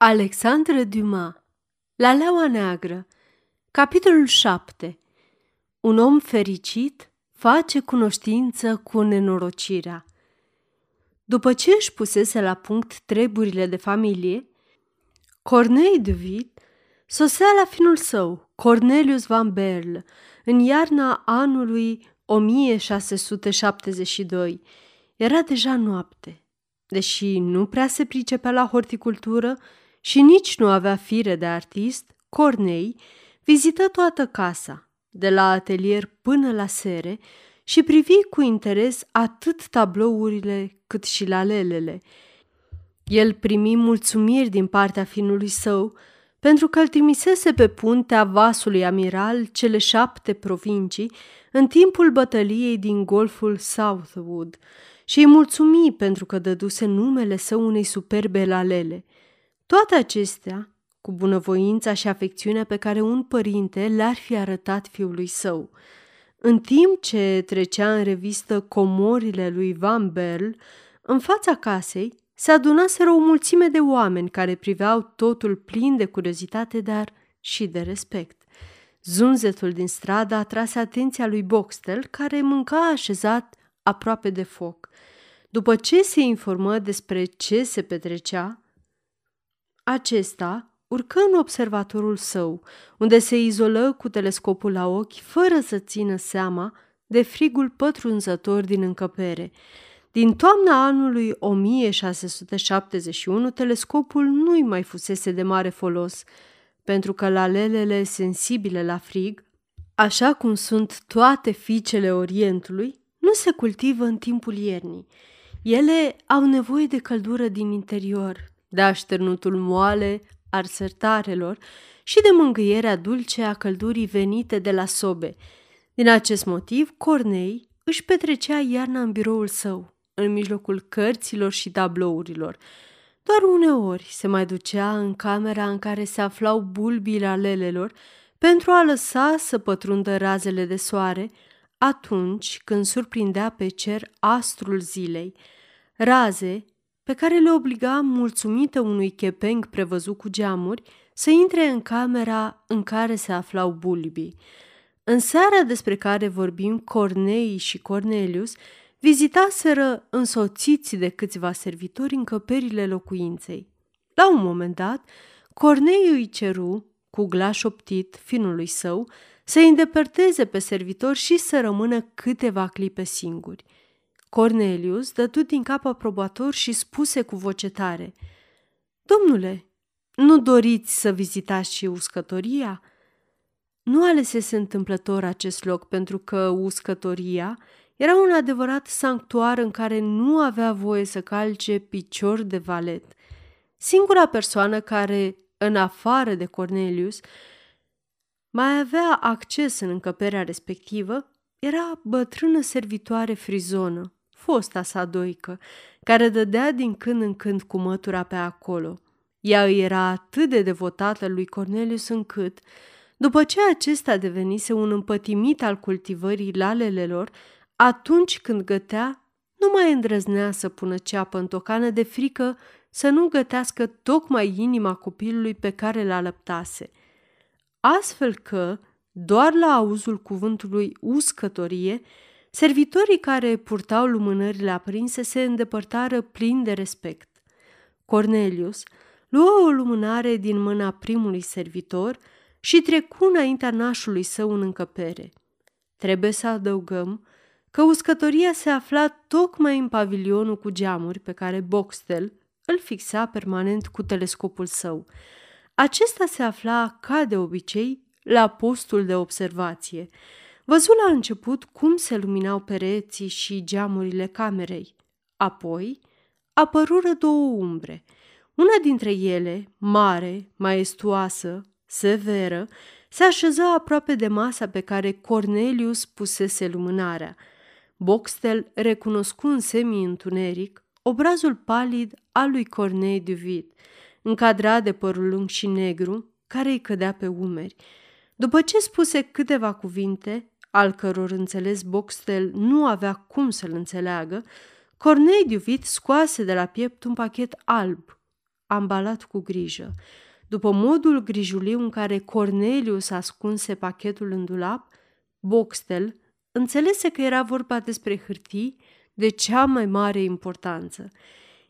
Alexandre Dumas La leaua neagră Capitolul 7 Un om fericit face cunoștință cu nenorocirea. După ce își pusese la punct treburile de familie, Cornei de Vid sosea la finul său, Cornelius Van Berl, în iarna anului 1672. Era deja noapte. Deși nu prea se pricepea la horticultură, și nici nu avea fire de artist, Cornei vizită toată casa, de la atelier până la sere, și privi cu interes atât tablourile cât și lalelele. El primi mulțumiri din partea finului său pentru că îl trimisese pe puntea vasului amiral cele șapte provincii în timpul bătăliei din golful Southwood și îi mulțumi pentru că dăduse numele său unei superbe lalele – toate acestea, cu bunăvoința și afecțiunea pe care un părinte le-ar fi arătat fiului său. În timp ce trecea în revistă comorile lui Van Berl, în fața casei se adunaseră o mulțime de oameni care priveau totul plin de curiozitate, dar și de respect. Zunzetul din stradă atrase atenția lui Boxtel, care mânca așezat aproape de foc. După ce se informă despre ce se petrecea, acesta urcă în observatorul său, unde se izolă cu telescopul la ochi, fără să țină seama de frigul pătrunzător din încăpere. Din toamna anului 1671, telescopul nu-i mai fusese de mare folos, pentru că lalelele sensibile la frig, așa cum sunt toate fiicele Orientului, nu se cultivă în timpul iernii. Ele au nevoie de căldură din interior, de așternutul moale al sertarelor și de mângâierea dulce a căldurii venite de la sobe. Din acest motiv, Cornei își petrecea iarna în biroul său, în mijlocul cărților și tablourilor. Doar uneori se mai ducea în camera în care se aflau bulbii alelelor pentru a lăsa să pătrundă razele de soare atunci când surprindea pe cer astrul zilei. Raze pe care le obliga, mulțumită unui chepeng prevăzut cu geamuri, să intre în camera în care se aflau bulbii. În seara despre care vorbim, Cornei și Cornelius vizitaseră însoțiți de câțiva servitori încăperile locuinței. La un moment dat, Cornei îi ceru, cu glas optit, finului său, să îi îndepărteze pe servitor și să rămână câteva clipe singuri – Cornelius dădu din cap aprobator și spuse cu voce tare, Domnule, nu doriți să vizitați și uscătoria?" Nu alesese întâmplător acest loc pentru că uscătoria era un adevărat sanctuar în care nu avea voie să calce picior de valet. Singura persoană care, în afară de Cornelius, mai avea acces în încăperea respectivă era bătrână servitoare frizonă, fosta sa doică, care dădea din când în când cu mătura pe acolo. Ea îi era atât de devotată lui Cornelius încât, după ce acesta devenise un împătimit al cultivării lalelelor, atunci când gătea, nu mai îndrăznea să pună ceapă în tocană de frică să nu gătească tocmai inima copilului pe care l alăptase. Astfel că, doar la auzul cuvântului uscătorie, Servitorii care purtau lumânările aprinse se îndepărtară plin de respect. Cornelius luă o lumânare din mâna primului servitor și trecu înaintea nașului său în încăpere. Trebuie să adăugăm că uscătoria se afla tocmai în pavilionul cu geamuri pe care Boxtel îl fixa permanent cu telescopul său. Acesta se afla, ca de obicei, la postul de observație – Văzut la început cum se luminau pereții și geamurile camerei. Apoi apărură două umbre. Una dintre ele, mare, maestuoasă, severă, se așeză aproape de masa pe care Cornelius pusese lumânarea. Boxtel recunoscu în semi-întuneric obrazul palid al lui Cornei Duvid, încadrat de părul lung și negru, care îi cădea pe umeri. După ce spuse câteva cuvinte, al căror înțeles Boxtel nu avea cum să-l înțeleagă, Cornei Duvit scoase de la piept un pachet alb, ambalat cu grijă. După modul grijuliu în care Cornelius ascunse pachetul în dulap, Boxtel înțelese că era vorba despre hârtii de cea mai mare importanță.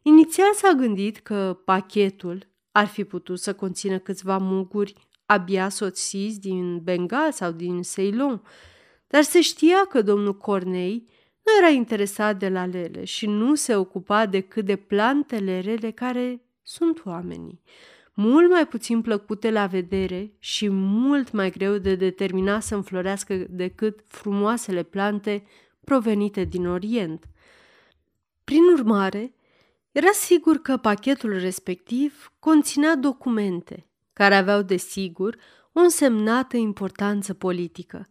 Inițial s-a gândit că pachetul ar fi putut să conțină câțiva muguri abia soțiți din Bengal sau din Ceylon, dar se știa că domnul Cornei nu era interesat de la lele și nu se ocupa decât de plantele rele care sunt oamenii. Mult mai puțin plăcute la vedere și mult mai greu de determinat să înflorească decât frumoasele plante provenite din Orient. Prin urmare, era sigur că pachetul respectiv conținea documente care aveau, desigur, o însemnată importanță politică.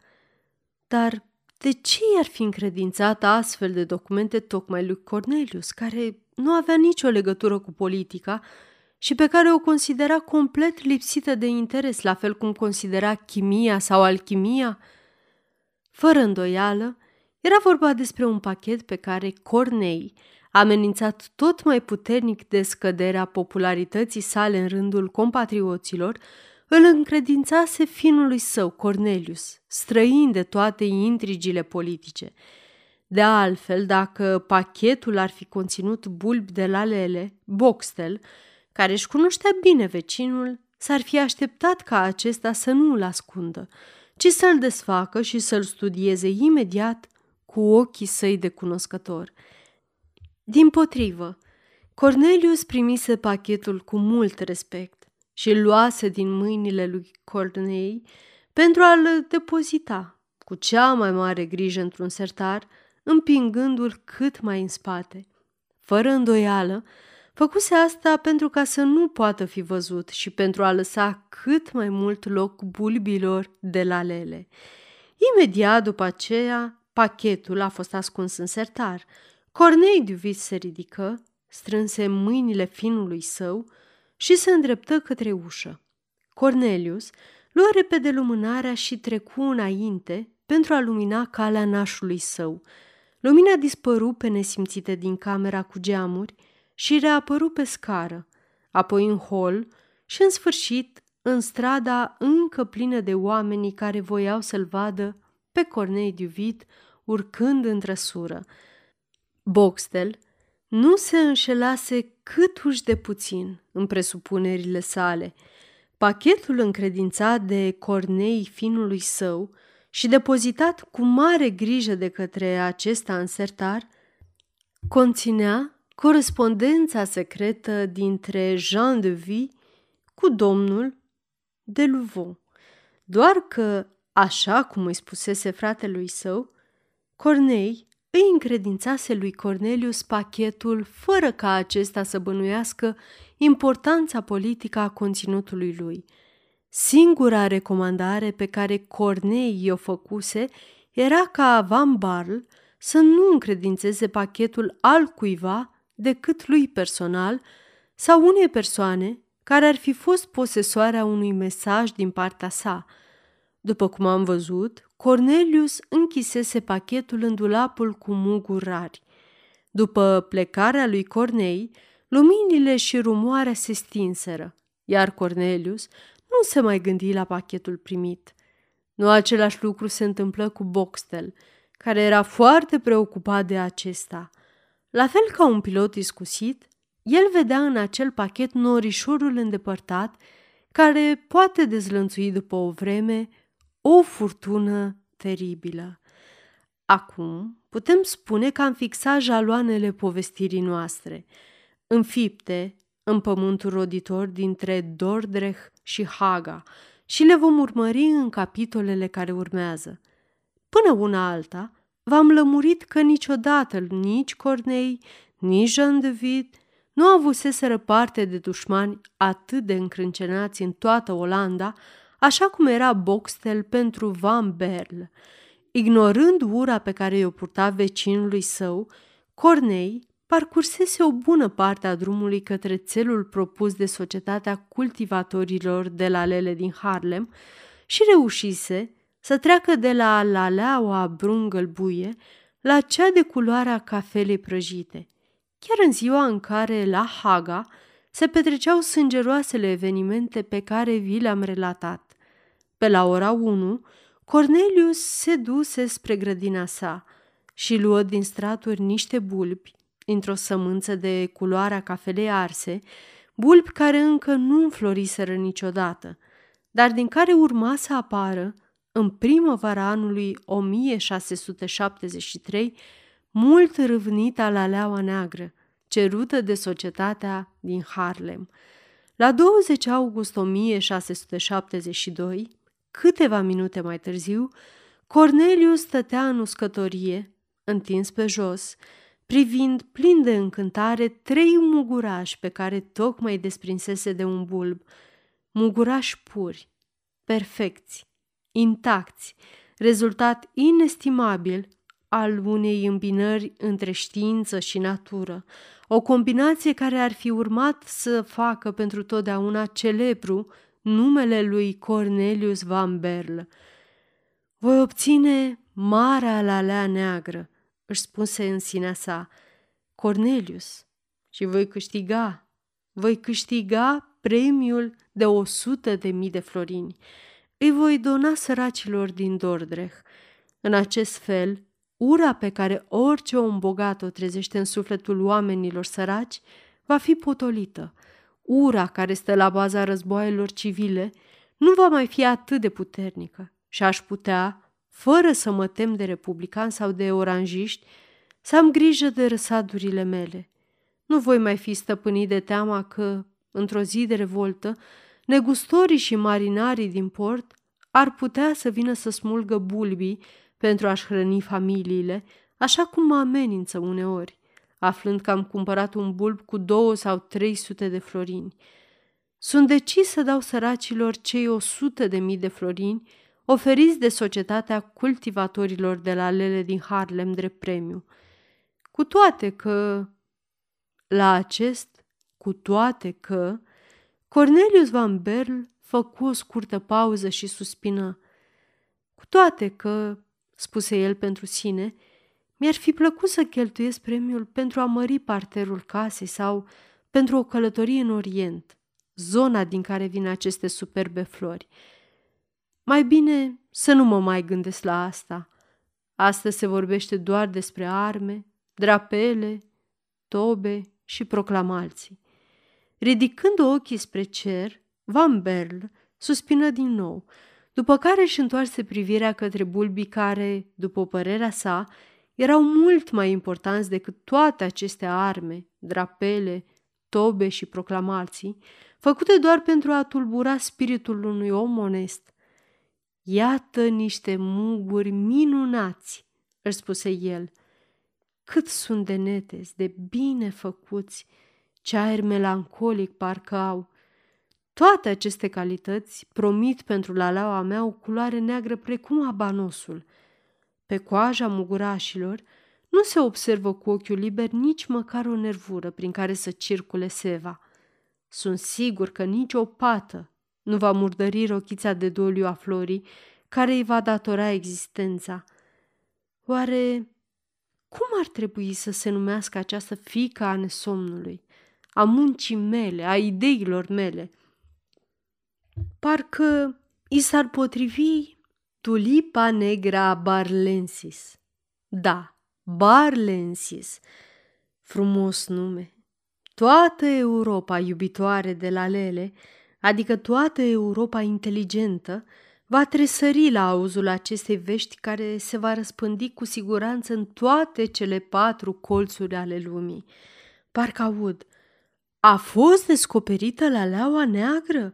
Dar de ce i-ar fi încredințat astfel de documente tocmai lui Cornelius, care nu avea nicio legătură cu politica și pe care o considera complet lipsită de interes, la fel cum considera chimia sau alchimia? Fără îndoială, era vorba despre un pachet pe care Cornei, amenințat tot mai puternic de scăderea popularității sale în rândul compatrioților, îl încredințase finului său, Cornelius, străin de toate intrigile politice. De altfel, dacă pachetul ar fi conținut bulbi de lalele, Boxtel, care își cunoștea bine vecinul, s-ar fi așteptat ca acesta să nu îl ascundă, ci să-l desfacă și să-l studieze imediat cu ochii săi de cunoscător. Din potrivă, Cornelius primise pachetul cu mult respect și îl luase din mâinile lui Cornei pentru a-l depozita cu cea mai mare grijă într-un sertar, împingându-l cât mai în spate. Fără îndoială, făcuse asta pentru ca să nu poată fi văzut și pentru a lăsa cât mai mult loc bulbilor de la lele. Imediat după aceea, pachetul a fost ascuns în sertar. Cornei Duvis se ridică, strânse mâinile finului său și se îndreptă către ușă. Cornelius luă repede lumânarea și trecu înainte pentru a lumina calea nașului său. Lumina dispăru pe nesimțite din camera cu geamuri și reapăru pe scară, apoi în hol și, în sfârșit, în strada încă plină de oamenii care voiau să-l vadă pe Cornei Duvit urcând în trăsură. Boxtel nu se înșelase cât uși de puțin în presupunerile sale. Pachetul încredințat de Cornei finului său și depozitat cu mare grijă de către acesta în sertar, conținea corespondența secretă dintre Jean de Vie cu domnul de Louvon. Doar că, așa cum îi spusese fratelui său, Cornei îi încredințase lui Cornelius pachetul fără ca acesta să bănuiască importanța politică a conținutului lui. Singura recomandare pe care Cornei i-o făcuse era ca Van Barl să nu încredințeze pachetul altcuiva decât lui personal sau unei persoane care ar fi fost posesoarea unui mesaj din partea sa. După cum am văzut, Cornelius închisese pachetul în dulapul cu muguri rari. După plecarea lui Cornei, luminile și rumoarea se stinseră, iar Cornelius nu se mai gândi la pachetul primit. Nu același lucru se întâmplă cu Boxtel, care era foarte preocupat de acesta. La fel ca un pilot iscusit, el vedea în acel pachet norișorul îndepărtat care poate dezlănțui după o vreme o furtună teribilă. Acum putem spune că am fixat jaloanele povestirii noastre, înfipte în pământul roditor dintre Dordrecht și Haga și le vom urmări în capitolele care urmează. Până una alta, v-am lămurit că niciodată nici Cornei, nici Jean de Vid nu avuseseră parte de dușmani atât de încrâncenați în toată Olanda, așa cum era Boxtel pentru Van Berl. Ignorând ura pe care i-o purta vecinului său, Cornei parcursese o bună parte a drumului către țelul propus de societatea cultivatorilor de la lele din Harlem și reușise să treacă de la laleaua brun gălbuie la cea de culoarea cafelei prăjite. Chiar în ziua în care, la Haga, se petreceau sângeroasele evenimente pe care vi le-am relatat. Pe la ora 1, Cornelius se duse spre grădina sa și luă din straturi niște bulbi, într-o sămânță de culoarea cafelei arse, bulbi care încă nu înfloriseră niciodată, dar din care urma să apară, în primăvara anului 1673, mult râvnita la leaua neagră, cerută de societatea din Harlem. La 20 august 1672, câteva minute mai târziu, Cornelius stătea în uscătorie, întins pe jos, privind plin de încântare trei mugurași pe care tocmai desprinsese de un bulb. Mugurași puri, perfecți, intacți, rezultat inestimabil al unei îmbinări între știință și natură, o combinație care ar fi urmat să facă pentru totdeauna celebru numele lui Cornelius Van Berl. Voi obține marea la lea neagră, își spuse în sinea sa, Cornelius, și voi câștiga, voi câștiga premiul de o sută de mii de florini. Îi voi dona săracilor din Dordrecht. În acest fel, ura pe care orice om bogat o trezește în sufletul oamenilor săraci va fi potolită. Ura care stă la baza războaielor civile nu va mai fi atât de puternică și aș putea, fără să mă tem de republicani sau de oranjiști, să am grijă de răsadurile mele. Nu voi mai fi stăpânit de teama că, într-o zi de revoltă, negustorii și marinarii din port ar putea să vină să smulgă bulbii pentru a-și hrăni familiile, așa cum mă amenință uneori, aflând că am cumpărat un bulb cu două sau trei sute de florini. Sunt decis să dau săracilor cei o sută de mii de florini oferiți de Societatea Cultivatorilor de la Lele din Harlem drept premiu. Cu toate că, la acest, cu toate că, Cornelius Van Berl făcu o scurtă pauză și suspină. Cu toate că, spuse el pentru sine, mi-ar fi plăcut să cheltuiesc premiul pentru a mări parterul casei sau pentru o călătorie în Orient, zona din care vin aceste superbe flori. Mai bine să nu mă mai gândesc la asta. Astăzi se vorbește doar despre arme, drapele, tobe și proclamalții. Ridicând ochii spre cer, Van Berl suspină din nou, după care își întoarse privirea către bulbii care, după părerea sa, erau mult mai importanți decât toate aceste arme, drapele, tobe și proclamații, făcute doar pentru a tulbura spiritul unui om onest. Iată niște muguri minunați, își spuse el. Cât sunt de netezi, de bine făcuți, ce aer melancolic parcă au. Toate aceste calități promit pentru laleaua mea o culoare neagră precum abanosul. Pe coaja mugurașilor nu se observă cu ochiul liber nici măcar o nervură prin care să circule seva. Sunt sigur că nici o pată nu va murdări rochița de doliu a florii care îi va datora existența. Oare cum ar trebui să se numească această fică a nesomnului, a muncii mele, a ideilor mele? Parcă i s-ar potrivi tulipa negra barlensis. Da, barlensis. Frumos nume. Toată Europa iubitoare de la lele, adică toată Europa inteligentă, va tresări la auzul acestei vești care se va răspândi cu siguranță în toate cele patru colțuri ale lumii. Parcă aud, a fost descoperită la leaua neagră?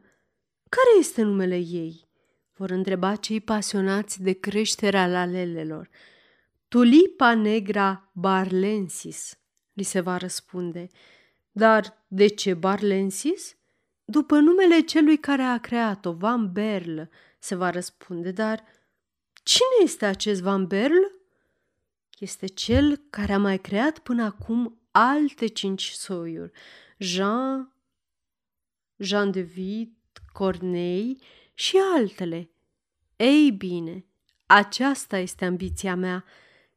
Care este numele ei? Vor întreba cei pasionați de creșterea lalelelor. Tulipa negra barlensis, li se va răspunde. Dar de ce barlensis? După numele celui care a creat-o, Van Berl, se va răspunde, dar cine este acest Van Berl? Este cel care a mai creat până acum alte cinci soiuri. Jean, Jean de Vitt, Corneille și altele. Ei bine, aceasta este ambiția mea,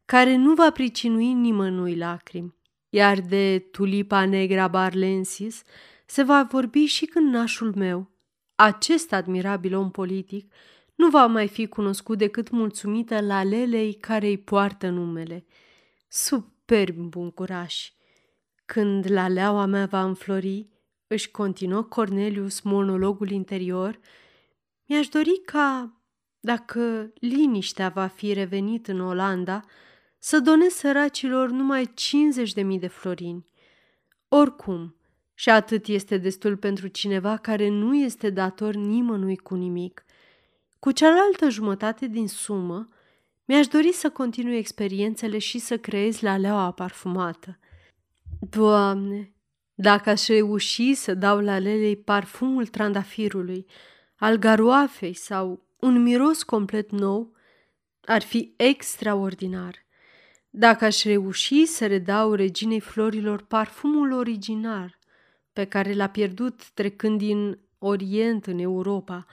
care nu va pricinui nimănui lacrimi, iar de tulipa negra barlensis se va vorbi și când nașul meu, acest admirabil om politic, nu va mai fi cunoscut decât mulțumită la lelei care îi poartă numele. Superb buncuraș! Când la leaua mea va înflori, își continuă Cornelius monologul interior, mi-aș dori ca, dacă liniștea va fi revenit în Olanda, să donez săracilor numai 50.000 de florini. Oricum, și atât este destul pentru cineva care nu este dator nimănui cu nimic. Cu cealaltă jumătate din sumă, mi-aș dori să continui experiențele și să creez la leaua parfumată. Doamne, dacă aș reuși să dau la lelei parfumul trandafirului, al garoafei sau un miros complet nou, ar fi extraordinar. Dacă aș reuși să redau reginei florilor parfumul original pe care l-a pierdut trecând din Orient în Europa,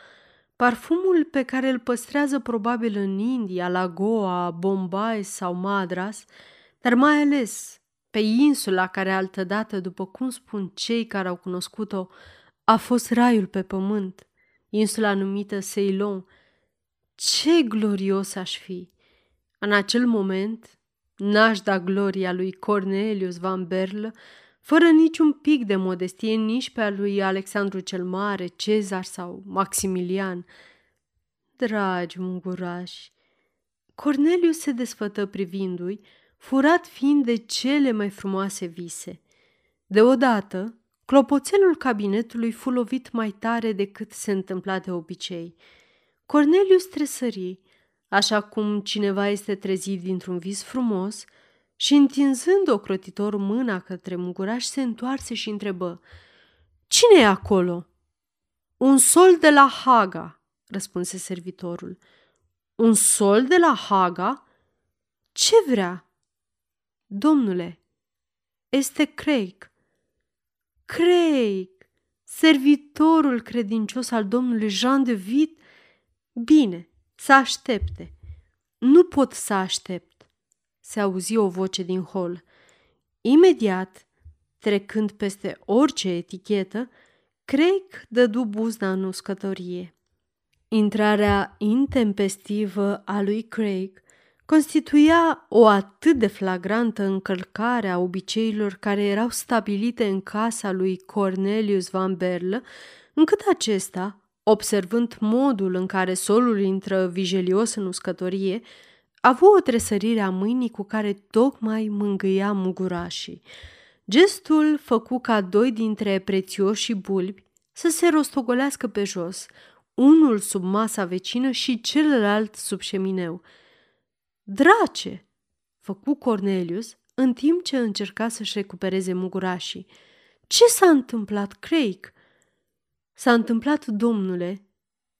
parfumul pe care îl păstrează probabil în India, la Goa, Bombay sau Madras, dar mai ales pe insula care altădată, după cum spun cei care au cunoscut-o, a fost raiul pe pământ, insula numită Ceylon. Ce glorios aș fi! În acel moment, n-aș da gloria lui Cornelius Van Berle, fără niciun pic de modestie nici pe a lui Alexandru cel Mare, Cezar sau Maximilian. Dragi mungurași, Cornelius se desfătă privindu-i, furat fiind de cele mai frumoase vise. Deodată, clopoțelul cabinetului fu lovit mai tare decât se întâmpla de obicei. Cornelius tresări, așa cum cineva este trezit dintr-un vis frumos, și întinzând ocrotitor mâna către muguraș, se întoarse și întrebă Cine e acolo?" Un sol de la Haga," răspunse servitorul. Un sol de la Haga? Ce vrea?" Domnule, este Craig. Craig, servitorul credincios al domnului Jean de Vit? Bine, să aștepte. Nu pot să aștept. Se auzi o voce din hol. Imediat, trecând peste orice etichetă, Craig dădu buzna în uscătorie. Intrarea intempestivă a lui Craig constituia o atât de flagrantă încălcare a obiceiilor care erau stabilite în casa lui Cornelius Van Berle, încât acesta, observând modul în care solul intră vigelios în uscătorie, a avut o tresărire a mâinii cu care tocmai mângâia mugurașii. Gestul făcu ca doi dintre prețioși bulbi să se rostogolească pe jos, unul sub masa vecină și celălalt sub șemineu – Drace! făcu Cornelius în timp ce încerca să-și recupereze mugurașii. Ce s-a întâmplat, Craig? S-a întâmplat, domnule,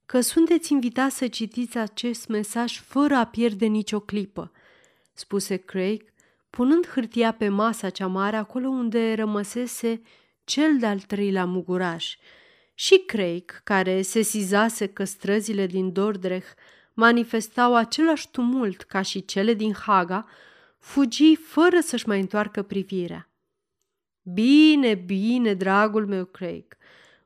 că sunteți invitat să citiți acest mesaj fără a pierde nicio clipă, spuse Craig, punând hârtia pe masa cea mare acolo unde rămăsese cel de-al treilea muguraș. Și Craig, care se sizase că străzile din Dordrecht manifestau același tumult ca și cele din Haga, fugi fără să-și mai întoarcă privirea. Bine, bine, dragul meu Craig,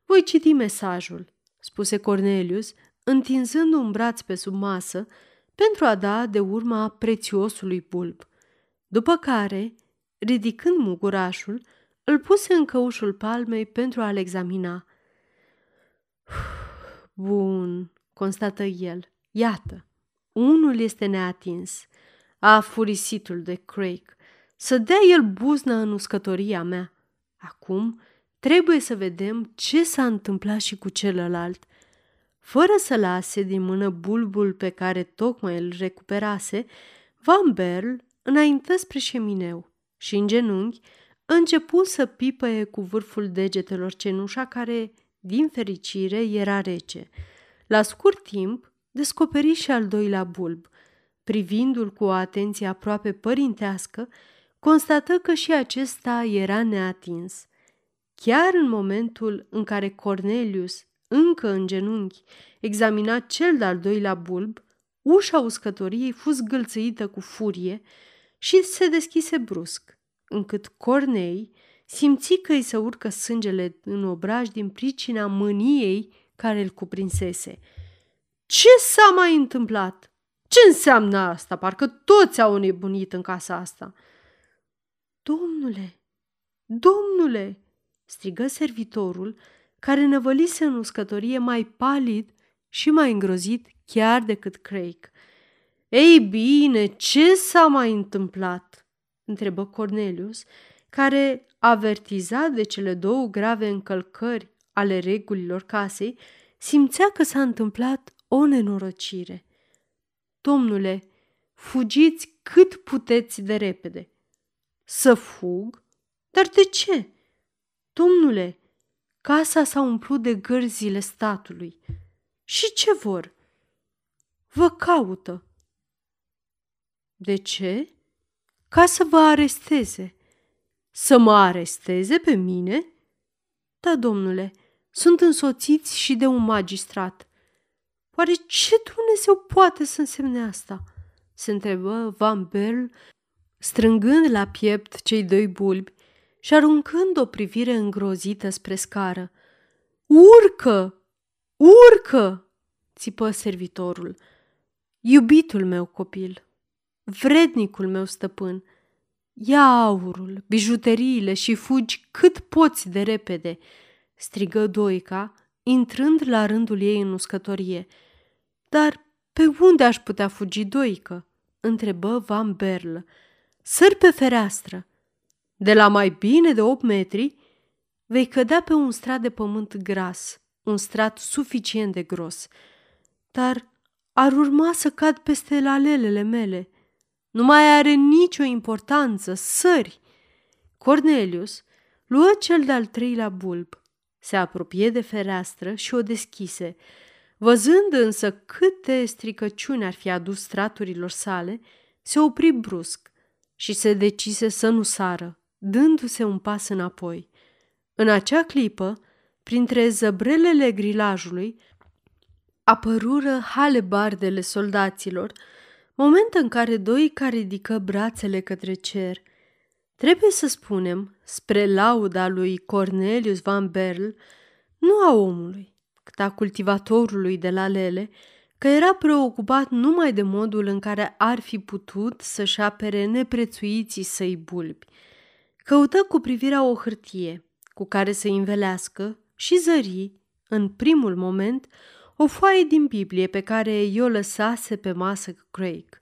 voi citi mesajul, spuse Cornelius, întinzând un braț pe sub masă pentru a da de urma prețiosului bulb. După care, ridicând mugurașul, îl puse în căușul palmei pentru a-l examina. Bun, constată el. Iată, unul este neatins. A furisitul de Craig. Să dea el buzna în uscătoria mea. Acum trebuie să vedem ce s-a întâmplat și cu celălalt. Fără să lase din mână bulbul pe care tocmai îl recuperase, Van Berl înaintă spre șemineu și în genunchi începu să pipăie cu vârful degetelor cenușa care, din fericire, era rece. La scurt timp, descoperi și al doilea bulb. Privindu-l cu o atenție aproape părintească, constată că și acesta era neatins. Chiar în momentul în care Cornelius, încă în genunchi, examina cel de-al doilea bulb, ușa uscătoriei fost gâlțăită cu furie și se deschise brusc, încât Cornei, simți că îi se urcă sângele în obraj din pricina mâniei care îl cuprinsese. Ce s-a mai întâmplat? Ce înseamnă asta? Parcă toți au nebunit în casa asta. Domnule, domnule, strigă servitorul, care năvălise în uscătorie mai palid și mai îngrozit chiar decât Craig. Ei bine, ce s-a mai întâmplat? întrebă Cornelius, care, avertizat de cele două grave încălcări ale regulilor casei, simțea că s-a întâmplat o nenorocire. Domnule, fugiți cât puteți de repede. Să fug? Dar de ce? Domnule, casa s-a umplut de gărzile statului. Și ce vor? Vă caută. De ce? Ca să vă aresteze. Să mă aresteze pe mine? Da, domnule, sunt însoțiți și de un magistrat. Oare ce Dumnezeu poate să însemne asta? Se întrebă Van Berl, strângând la piept cei doi bulbi și aruncând o privire îngrozită spre scară. Urcă! Urcă! țipă servitorul. Iubitul meu copil, vrednicul meu stăpân, ia aurul, bijuteriile și fugi cât poți de repede, strigă Doica, intrând la rândul ei în uscătorie. Dar pe unde aș putea fugi, Doică? întrebă Van Berl. Sări pe fereastră. De la mai bine de 8 metri, vei cădea pe un strat de pământ gras, un strat suficient de gros. Dar ar urma să cad peste lalelele mele. Nu mai are nicio importanță, sări. Cornelius luă cel de-al treilea bulb, se apropie de fereastră și o deschise. Văzând însă câte stricăciuni ar fi adus straturilor sale, se opri brusc și se decise să nu sară, dându-se un pas înapoi. În acea clipă, printre zăbrelele grilajului, apărură halebardele soldaților, moment în care doi care ridică brațele către cer. Trebuie să spunem, spre lauda lui Cornelius Van Berl, nu a omului, cât a cultivatorului de la Lele, că era preocupat numai de modul în care ar fi putut să-și apere neprețuiții săi bulbi. Căută cu privirea o hârtie cu care să învelească și zări, în primul moment, o foaie din Biblie pe care i-o lăsase pe masă Craig.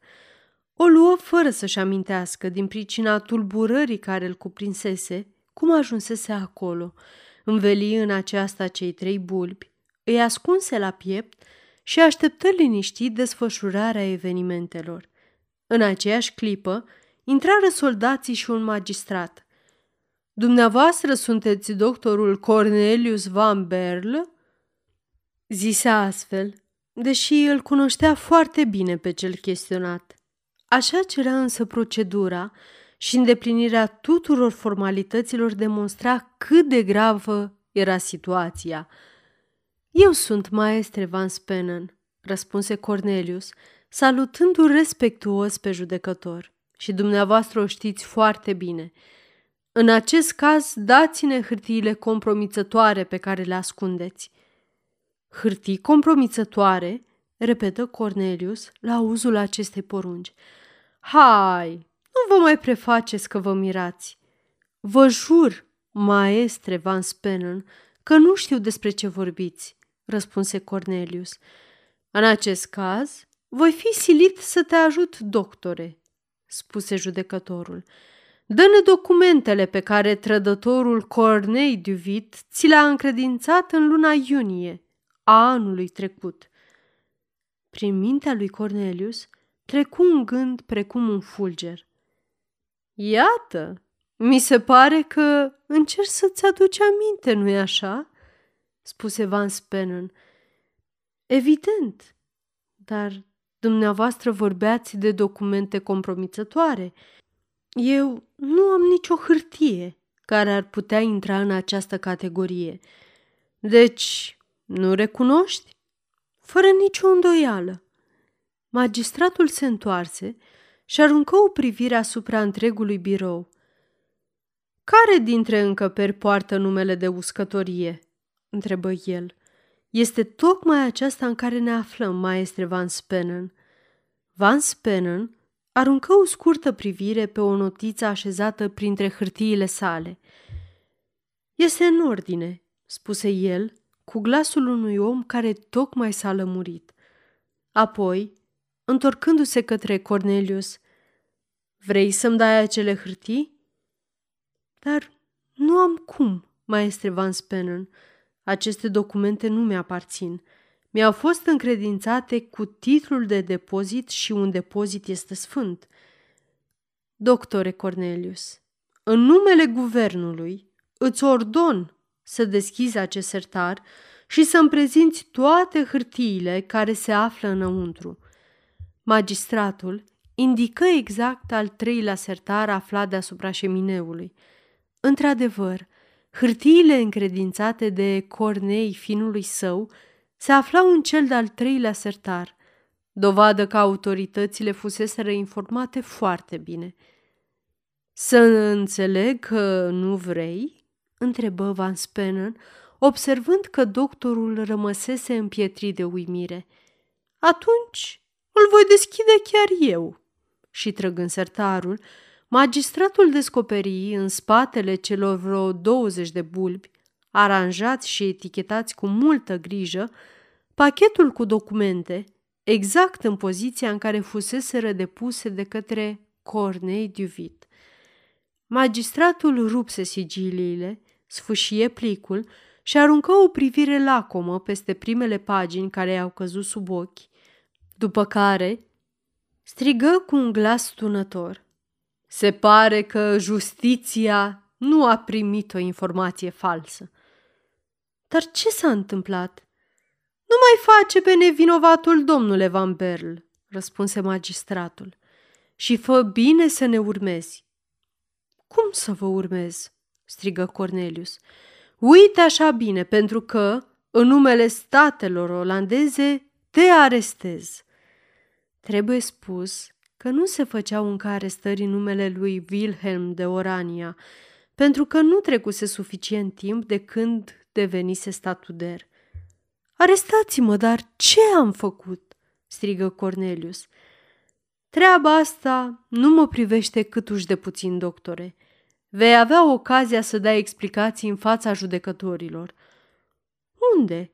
O luă fără să-și amintească, din pricina tulburării care îl cuprinsese, cum ajunsese acolo. Înveli în aceasta cei trei bulbi, îi ascunse la piept și așteptă liniștit desfășurarea evenimentelor. În aceeași clipă, intrară soldații și un magistrat. Dumneavoastră sunteți doctorul Cornelius Van Berl?" Zise astfel, deși îl cunoștea foarte bine pe cel chestionat. Așa cerea însă procedura și îndeplinirea tuturor formalităților demonstra cât de gravă era situația. Eu sunt maestre Van Spenen, răspunse Cornelius, salutându-l respectuos pe judecător. Și dumneavoastră o știți foarte bine. În acest caz, dați-ne hârtiile compromițătoare pe care le ascundeți. Hârtii compromițătoare, repetă Cornelius la auzul acestei porunci. Hai, nu vă mai prefaceți că vă mirați. Vă jur, maestre Van Spenen, că nu știu despre ce vorbiți, răspunse Cornelius. În acest caz, voi fi silit să te ajut, doctore, spuse judecătorul. Dă-ne documentele pe care trădătorul Cornei Duvit ți le-a încredințat în luna iunie a anului trecut. Prin mintea lui Cornelius trecu un gând precum un fulger. Iată, mi se pare că încerci să-ți aduci aminte, nu-i așa? Spuse Van Spenen. Evident, dar dumneavoastră vorbeați de documente compromițătoare. Eu nu am nicio hârtie care ar putea intra în această categorie. Deci, nu recunoști? Fără nicio îndoială. Magistratul se întoarse și aruncă o privire asupra întregului birou. Care dintre încăperi poartă numele de uscătorie?" Întrebă el. Este tocmai aceasta în care ne aflăm, maestre Van Spenen. Van Spenen aruncă o scurtă privire pe o notiță așezată printre hârtiile sale. Este în ordine, spuse el, cu glasul unui om care tocmai s-a lămurit. Apoi, întorcându-se către Cornelius, Vrei să-mi dai acele hârtii? Dar nu am cum, maestre Van Spenen. Aceste documente nu mi-aparțin. Mi-au fost încredințate cu titlul de depozit și un depozit este sfânt. Doctore Cornelius, în numele guvernului îți ordon să deschizi acest sertar și să-mi prezinți toate hârtiile care se află înăuntru. Magistratul indică exact al treilea sertar aflat deasupra șemineului. Într-adevăr, hârtiile încredințate de Cornei finului său se aflau în cel de-al treilea sertar, dovadă că autoritățile fuseseră informate foarte bine. Să înțeleg că nu vrei?" întrebă Van Spenen, observând că doctorul rămăsese împietrit de uimire. Atunci îl voi deschide chiar eu." Și trăgând sertarul, magistratul descoperi în spatele celor vreo 20 de bulbi, aranjați și etichetați cu multă grijă, pachetul cu documente, exact în poziția în care fusese depuse de către Cornei Duvit. Magistratul rupse sigiliile, sfâșie plicul și aruncă o privire lacomă peste primele pagini care i-au căzut sub ochi, după care strigă cu un glas tunător. Se pare că justiția nu a primit o informație falsă. Dar ce s-a întâmplat? Nu mai face pe nevinovatul domnule Van Berl, răspunse magistratul, și fă bine să ne urmezi. Cum să vă urmez? strigă Cornelius. Uite așa bine, pentru că, în numele statelor olandeze, te arestez. Trebuie spus că nu se făceau încă arestări în numele lui Wilhelm de Orania, pentru că nu trecuse suficient timp de când devenise statuder. Arestați-mă, dar ce am făcut?" strigă Cornelius. Treaba asta nu mă privește câtuși de puțin, doctore. Vei avea ocazia să dai explicații în fața judecătorilor. Unde?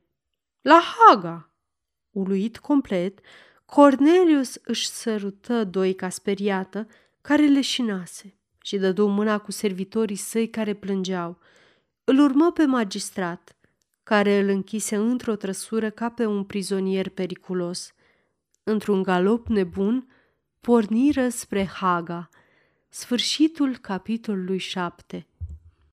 La Haga. Uluit complet, Cornelius își sărută doica speriată, care leșinase, și dădu mâna cu servitorii săi care plângeau. Îl urmă pe magistrat, care îl închise într-o trăsură ca pe un prizonier periculos. Într-un galop nebun, porniră spre Haga. Sfârșitul capitolului 7